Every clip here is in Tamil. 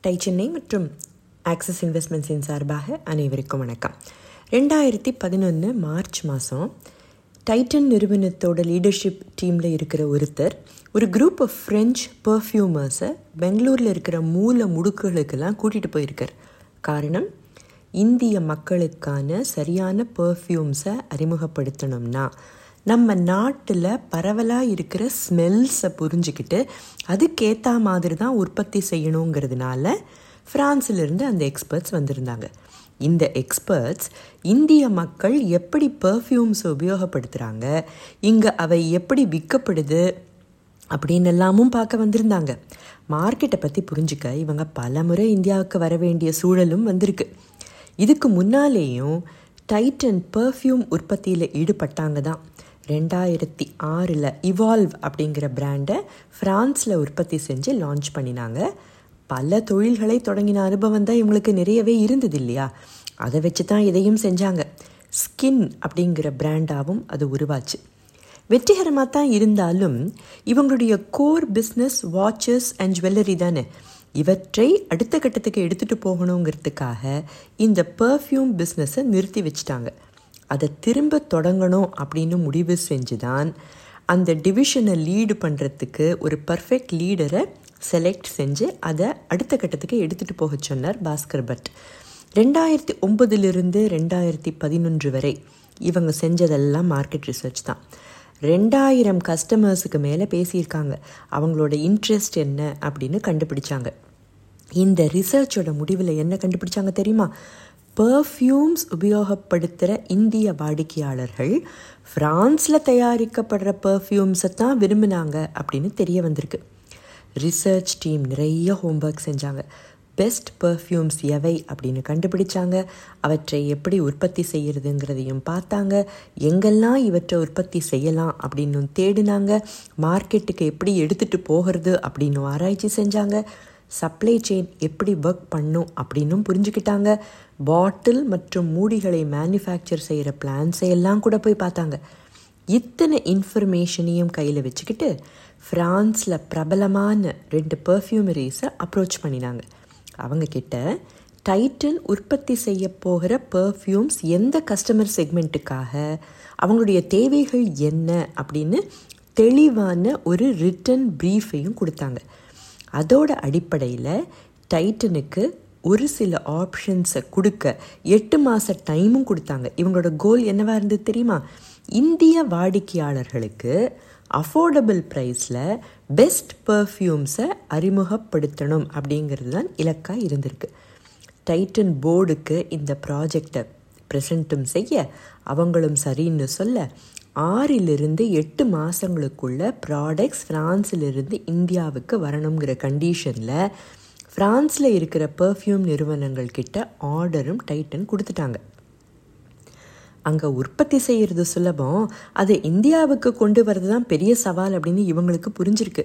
டை சென்னை மற்றும் ஆக்சிஸ் இன்வெஸ்ட்மெண்ட்ஸின் சார்பாக அனைவருக்கும் வணக்கம். ரெண்டாயிரத்தி பதினொன்று மார்ச் மாதம் டைட்டன் நிறுவனத்தோட லீடர்ஷிப் டீமில் இருக்கிற ஒருத்தர் ஒரு குரூப் ஆஃப் ஃப்ரெஞ்ச் பர்ஃப்யூமர்ஸை பெங்களூரில் இருக்கிற மூல முடுக்குகளுக்கெல்லாம் கூட்டிகிட்டு போயிருக்கார். காரணம் இந்திய மக்களுக்கான சரியான பர்ஃப்யூம்ஸை அறிமுகப்படுத்தணும்னா நம்ம நாட்டில் பரவலாக இருக்கிற ஸ்மெல்ஸை புரிஞ்சுக்கிட்டு அதுக்கேற்ற மாதிரி தான் உற்பத்தி செய்யணுங்கிறதுனால ஃப்ரான்ஸிலிருந்து அந்த எக்ஸ்பர்ட்ஸ் வந்திருந்தாங்க. இந்த எக்ஸ்பர்ட்ஸ் இந்திய மக்கள் எப்படி பர்ஃப்யூம்ஸ் உபயோகப்படுத்துகிறாங்க இங்கே அவை எப்படி விற்கப்படுது அப்படின்னு எல்லாமும் பார்க்க வந்திருந்தாங்க. மார்க்கெட்டை பற்றி புரிஞ்சுக்க இவங்க பல முறை இந்தியாவுக்கு வர வேண்டிய சூழலும் வந்திருக்கு. இதுக்கு முன்னாலேயும் டைட்டன் பர்ஃப்யூம் உற்பத்தியில் ஈடுபட்டாங்க தான். ரெண்டாயிரத்தி ஆறில் இவால்வ் அப்படிங்கிற பிராண்டை ஃப்ரான்ஸில் உற்பத்தி செஞ்சு லான்ச் பண்ணினாங்க. பல தொழில்களை தொடங்கின அனுபவம் தான் இவங்களுக்கு நிறையவே இருந்தது இல்லையா? அதை வச்சு தான் இதையும் செஞ்சாங்க. ஸ்கின் அப்படிங்கிற பிராண்டாகவும் அது உருவாச்சு. வெற்றிகரமாக தான் இருந்தாலும் இவங்களுடைய core business watches and jewellery தானே. இவற்றை அடுத்த கட்டத்துக்கு எடுத்துகிட்டு போகணுங்கிறதுக்காக இந்த பர்ஃப்யூம் பிஸ்னஸை நிறுத்தி வச்சிட்டாங்க. அதை திரும்ப தொடங்கணும் அப்படின்னு முடிவு செஞ்சு தான் அந்த டிவிஷனை லீடு பண்ணுறதுக்கு ஒரு பர்ஃபெக்ட் லீடரை செலக்ட் செஞ்சு அதை அடுத்த கட்டத்துக்கு எடுத்துகிட்டு போக சொன்னார் பாஸ்கர் பட். ரெண்டாயிரத்தி ஒம்பதுலேருந்து ரெண்டாயிரத்தி பதினொன்று வரை இவங்க செஞ்சதெல்லாம் மார்க்கெட் ரிசர்ச் தான். ரெண்டாயிரம் கஸ்டமர்ஸுக்கு மேலே பேசியிருக்காங்க. அவங்களோட இன்ட்ரெஸ்ட் என்ன அப்படின்னு கண்டுபிடிச்சாங்க. இந்த ரிசர்ச்சோட முடிவில் என்ன கண்டுபிடிச்சாங்க தெரியுமா? பர்ஃப்யூம்ஸ் உபயோகப்படுத்துகிற இந்திய வாடிக்கையாளர்கள் ஃப்ரான்ஸில் தயாரிக்கப்படுற பர்ஃப்யூம்ஸை தான் விரும்பினாங்க அப்படின்னு தெரிய வந்திருக்கு. ரிசர்ச் டீம் நிறைய ஹோம்ஒர்க் செஞ்சாங்க. பெஸ்ட் பர்ஃப்யூம்ஸ் எவை அப்படின்னு கண்டுபிடிச்சாங்க. அவற்றை எப்படி உற்பத்தி செய்கிறதுங்கிறதையும் பார்த்தாங்க. எங்கெல்லாம் இவற்றை உற்பத்தி செய்யலாம் அப்படின்னு தேடினாங்க. மார்க்கெட்டுக்கு எப்படி எடுத்துகிட்டு போகிறது அப்படின்னு ஆராய்ச்சி செஞ்சாங்க. சப்ளை செயின் எப்படி ஒர்க் பண்ணும் அப்படின்னும் புரிஞ்சுக்கிட்டாங்க. பாட்டில் மற்றும் மூடிகளை மேனுஃபேக்சர் செய்கிற பிளான்ஸை எல்லாம் கூட போய் பார்த்தாங்க. இத்தனை இன்ஃபர்மேஷனையும் கையில் வச்சுக்கிட்டு ஃப்ரான்ஸில் பிரபலமான ரெண்டு பர்ஃப்யூமரிஸை அப்ரோச் பண்ணினாங்க. அவங்கக்கிட்ட டைட்டில் டைட்டன் உற்பத்தி செய்ய போகிற பர்ஃப்யூம்ஸ் எந்த கஸ்டமர் செக்மெண்ட்டுக்காக அவங்களுடைய தேவைகள் என்ன அப்படின்னு தெளிவான ஒரு ரிட்டன் ப்ரீஃபையும் கொடுத்தாங்க. அதோட அடிப்படையில் டைட்டனுக்கு ஒரு சில ஆப்ஷன்ஸை கொடுக்க எட்டு மாத டைமும் கொடுத்தாங்க. இவங்களோட கோல் என்னவாக இருந்தது தெரியுமா? இந்திய வாடிக்கையாளர்களுக்கு அஃபோர்டபுள் ப்ரைஸில் பெஸ்ட் பர்ஃப்யூம்ஸை அறிமுகப்படுத்தணும் அப்படிங்கிறது தான் இலக்காக இருந்திருக்கு. டைட்டன் போர்டுக்கு இந்த ப்ராஜெக்டை ப்ரெசண்ட்டும் செய்ய அவங்களும் சரின்னு சொல்ல ஆறிலிருந்து எட்டு மாதங்களுக்குள்ள ப்ராடக்ட்ஸ் ஃப்ரான்ஸிலிருந்து இந்தியாவுக்கு வரணுங்கிற கண்டிஷனில் ஃப்ரான்ஸில் இருக்கிற பர்ஃப்யூம் நிறுவனங்கள் கிட்ட ஆர்டரும் டைட்டன் கொடுத்துட்டாங்க. அங்கே உற்பத்தி செய்கிறது சுலபம். அதை இந்தியாவுக்கு கொண்டு வரது தான் பெரிய சவால் அப்படின்னு இவங்களுக்கு புரிஞ்சிருக்கு.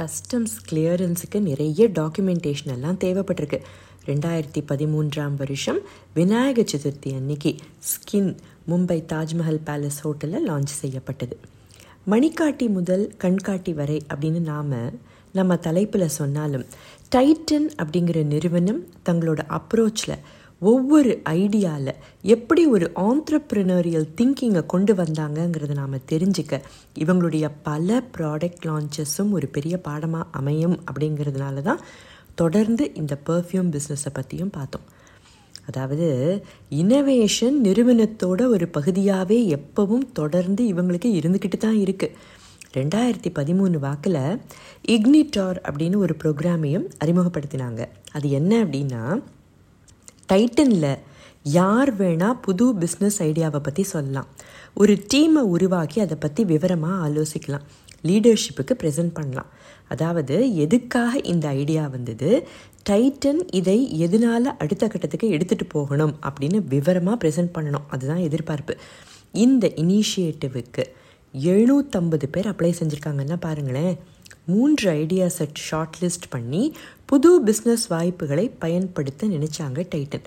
கஸ்டம்ஸ் கிளியரன்ஸுக்கு நிறைய டாக்குமெண்டேஷன் எல்லாம் தேவைப்பட்டிருக்கு. ரெண்டாயிரத்தி பதிமூன்றாம் வருஷம் விநாயக சதுர்த்தி அன்னைக்கு ஸ்கின் மும்பை தாஜ்மஹல் பேலஸ் ஹோட்டலில் லான்ச் செய்யப்பட்டது. மணிக்காட்டி முதல் கண்காட்டி வரை அப்படின்னு நாம் நம்ம தலைப்பில் சொன்னாலும் டைட்டன் அப்படிங்கிற நிறுவனம் தங்களோட அப்ரோச்சில் ஒவ்வொரு ஐடியாவில் எப்படி ஒரு ஆண்ட்ரப்ரினரியல் திங்கிங்கை கொண்டு வந்தாங்கங்கிறத நாம் தெரிஞ்சுக்க இவங்களுடைய பல ப்ராடக்ட் லான்ச்சஸும் ஒரு பெரிய பாடமாக அமையும் அப்படிங்கிறதுனால தான் தொடர்ந்து இந்த பர்ஃப்யூம் பிஸ்னஸை பற்றியும் பார்த்தோம். அதாவது இனோவேஷன் நிறுவனத்தோட ஒரு பகுதியாகவே எப்பவும் தொடர்ந்து இவங்களுக்கு இருந்துக்கிட்டு தான் இருக்குது ரெண்டாயிரத்தி பதிமூணு வாக்கில் இக்னிட்டார் அப்படின்னு ஒரு ப்ரோக்ராமையும் அறிமுகப்படுத்தினாங்க. அது என்ன அப்படின்னா டைட்டனில் யார் வேணால் புது பிஸ்னஸ் ஐடியாவை பற்றி சொல்லலாம். ஒரு டீமை உருவாக்கி அதை பற்றி விவரமாக ஆலோசிக்கலாம். லீடர்ஷிப்புக்கு ப்ரெசென்ட் பண்ணலாம். அதாவது எதுக்காக இந்த ஐடியா வந்தது? டைட்டன் இதை எதனால் அடுத்த கட்டத்துக்கு எடுத்துகிட்டு போகணும் அப்படின்னு விவரமாக ப்ரெசென்ட் பண்ணணும். அதுதான் எதிர்பார்ப்பு. இந்த இனிஷியேட்டிவுக்கு எழுநூற்றம்பது பேர் அப்ளை செஞ்சுருக்காங்கன்னா பாருங்களேன். மூன்று ஐடியா செட் ஷார்ட் லிஸ்ட் பண்ணி புது பிஸ்னஸ் வாய்ப்புகளை பயன்படுத்த நினச்சாங்க டைட்டன்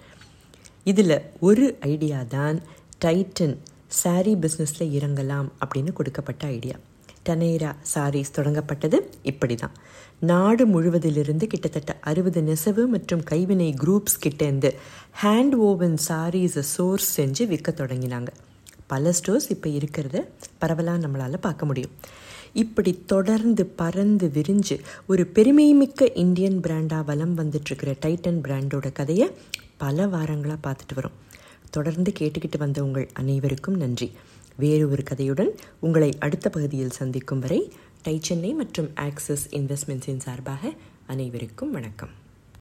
இதில் ஒரு ஐடியா தான் டைட்டன் சாரீ பிஸ்னஸில் இறங்கலாம் அப்படின்னு கொடுக்கப்பட்ட ஐடியா டனேரா சாரீஸ் தொடங்கப்பட்டது இப்படி தான் நாடு முழுவதிலிருந்து கிட்டத்தட்ட அறுபது நெசவு மற்றும் கைவினை குரூப்ஸ் கிட்டேருந்து ஹேண்ட் ஓவன் சாரீஸை சோர்ஸ் செஞ்சு விற்க தொடங்கினாங்க. பல ஸ்டோர்ஸ் இப்போ இருக்கிறத பரவலாக நம்மளால் பார்க்க முடியும். இப்படி தொடர்ந்து பறந்து விரிஞ்சு ஒரு பெருமைமிக்க இந்தியன் பிராண்டாக வலம் வந்துட்டுருக்கிற டைட்டன் பிராண்டோட கதையை பல வாரங்களாக பார்த்துட்டு வரோம். தொடர்ந்து கேட்டுக்கிட்டு வந்த உங்கள் அனைவருக்கும் நன்றி. வேறு ஒரு கதையுடன் உங்களை அடுத்த பகுதியில் சந்திக்கும் வரை டை சென்னை மற்றும் ஆக்சிஸ் இன்வெஸ்ட்மெண்ட்ஸின் சார்பாக அனைவருக்கும் வணக்கம்.